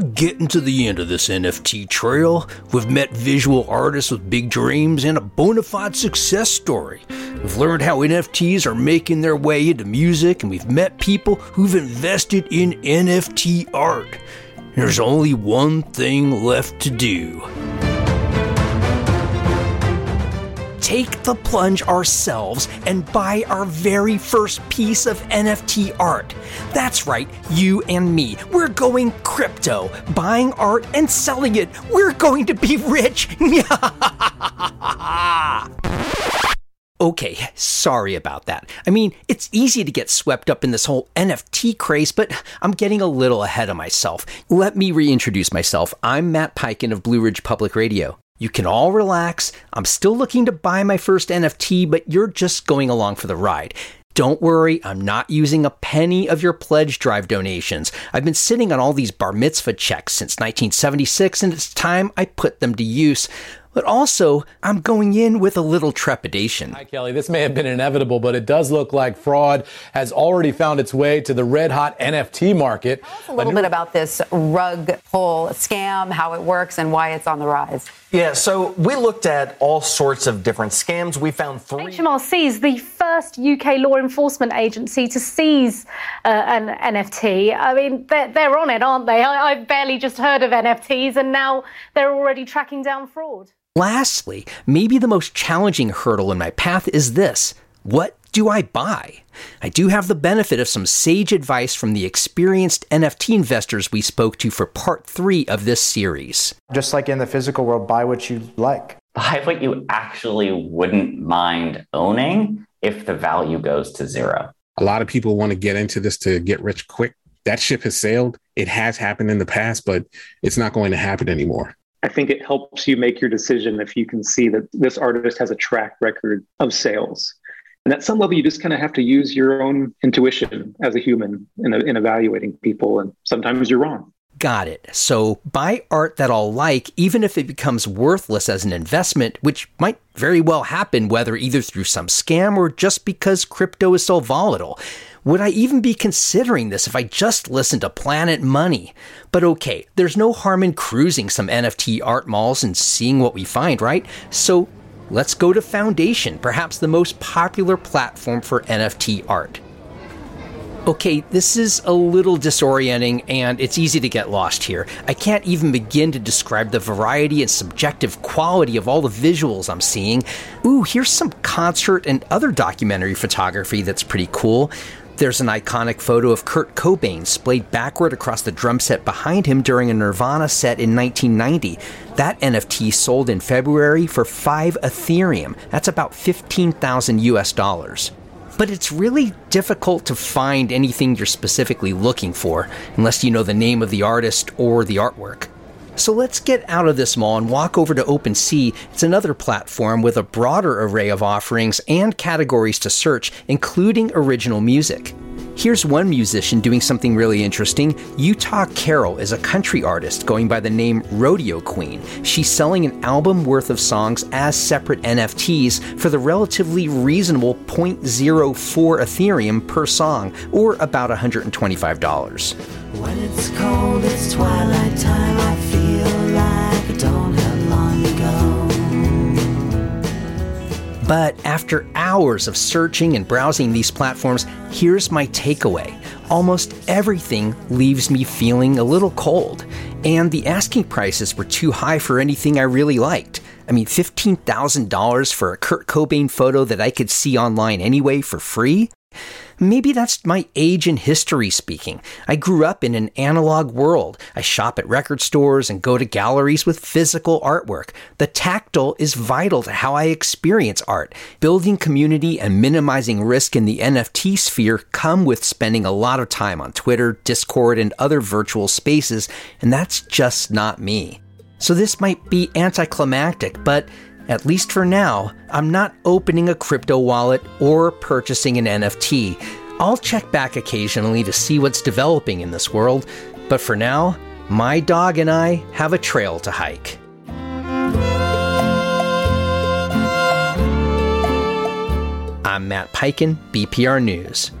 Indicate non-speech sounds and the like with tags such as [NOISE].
getting to the end of this NFT trail. We've met visual artists with big dreams and a bona fide success story. We've learned how NFTs are making their way into music, and we've met people who've invested in NFT art. There's only one thing left to do. Take the plunge ourselves and buy our very first piece of NFT art. That's right, you and me. We're going crypto, buying art and selling it. We're going to be rich. [LAUGHS] Okay, sorry about that. I mean, it's easy to get swept up in this whole NFT craze, but I'm getting a little ahead of myself. Let me reintroduce myself. I'm Matt Peiken of Blue Ridge Public Radio. You can all relax. I'm still looking to buy my first NFT, but you're just going along for the ride. Don't worry, I'm not using a penny of your pledge drive donations. I've been sitting on all these bar mitzvah checks since 1976, and it's time I put them to use but also I'm going in with a little trepidation. Hi, Kelly. This may have been inevitable, but it does look like fraud has already found its way to the red hot NFT market. Tell us a little a new- bit about this rug pull scam, how it works, and why it's on the rise. Yeah, so we looked at all sorts of different scams. We found three. HMRC is the first UK law enforcement agency to seize uh, an NFT. I mean, they're, they're on it, aren't they? I, I've barely just heard of NFTs, and now they're already tracking down fraud. Lastly, maybe the most challenging hurdle in my path is this what do I buy? I do have the benefit of some sage advice from the experienced NFT investors we spoke to for part three of this series. Just like in the physical world, buy what you like. Buy what you actually wouldn't mind owning if the value goes to zero. A lot of people want to get into this to get rich quick. That ship has sailed. It has happened in the past, but it's not going to happen anymore. I think it helps you make your decision if you can see that this artist has a track record of sales. And at some level, you just kind of have to use your own intuition as a human in, in evaluating people. And sometimes you're wrong. Got it. So buy art that I'll like, even if it becomes worthless as an investment, which might very well happen, whether either through some scam or just because crypto is so volatile. Would I even be considering this if I just listened to Planet Money? But okay, there's no harm in cruising some NFT art malls and seeing what we find, right? So let's go to Foundation, perhaps the most popular platform for NFT art. Okay, this is a little disorienting and it's easy to get lost here. I can't even begin to describe the variety and subjective quality of all the visuals I'm seeing. Ooh, here's some concert and other documentary photography that's pretty cool. There's an iconic photo of Kurt Cobain splayed backward across the drum set behind him during a Nirvana set in 1990. That NFT sold in February for 5 Ethereum. That's about 15,000 US dollars. But it's really difficult to find anything you're specifically looking for unless you know the name of the artist or the artwork. So let's get out of this mall and walk over to OpenSea. It's another platform with a broader array of offerings and categories to search, including original music. Here's one musician doing something really interesting. Utah Carol is a country artist going by the name Rodeo Queen. She's selling an album worth of songs as separate NFTs for the relatively reasonable 0.04 Ethereum per song, or about $125. When it's cold, it's twilight time, I feel But after hours of searching and browsing these platforms, here's my takeaway. Almost everything leaves me feeling a little cold, and the asking prices were too high for anything I really liked. I mean, $15,000 for a Kurt Cobain photo that I could see online anyway for free? Maybe that's my age and history speaking. I grew up in an analog world. I shop at record stores and go to galleries with physical artwork. The tactile is vital to how I experience art. Building community and minimizing risk in the NFT sphere come with spending a lot of time on Twitter, Discord, and other virtual spaces, and that's just not me. So this might be anticlimactic, but at least for now, I'm not opening a crypto wallet or purchasing an NFT. I'll check back occasionally to see what's developing in this world, but for now, my dog and I have a trail to hike. I'm Matt Peiken, BPR News.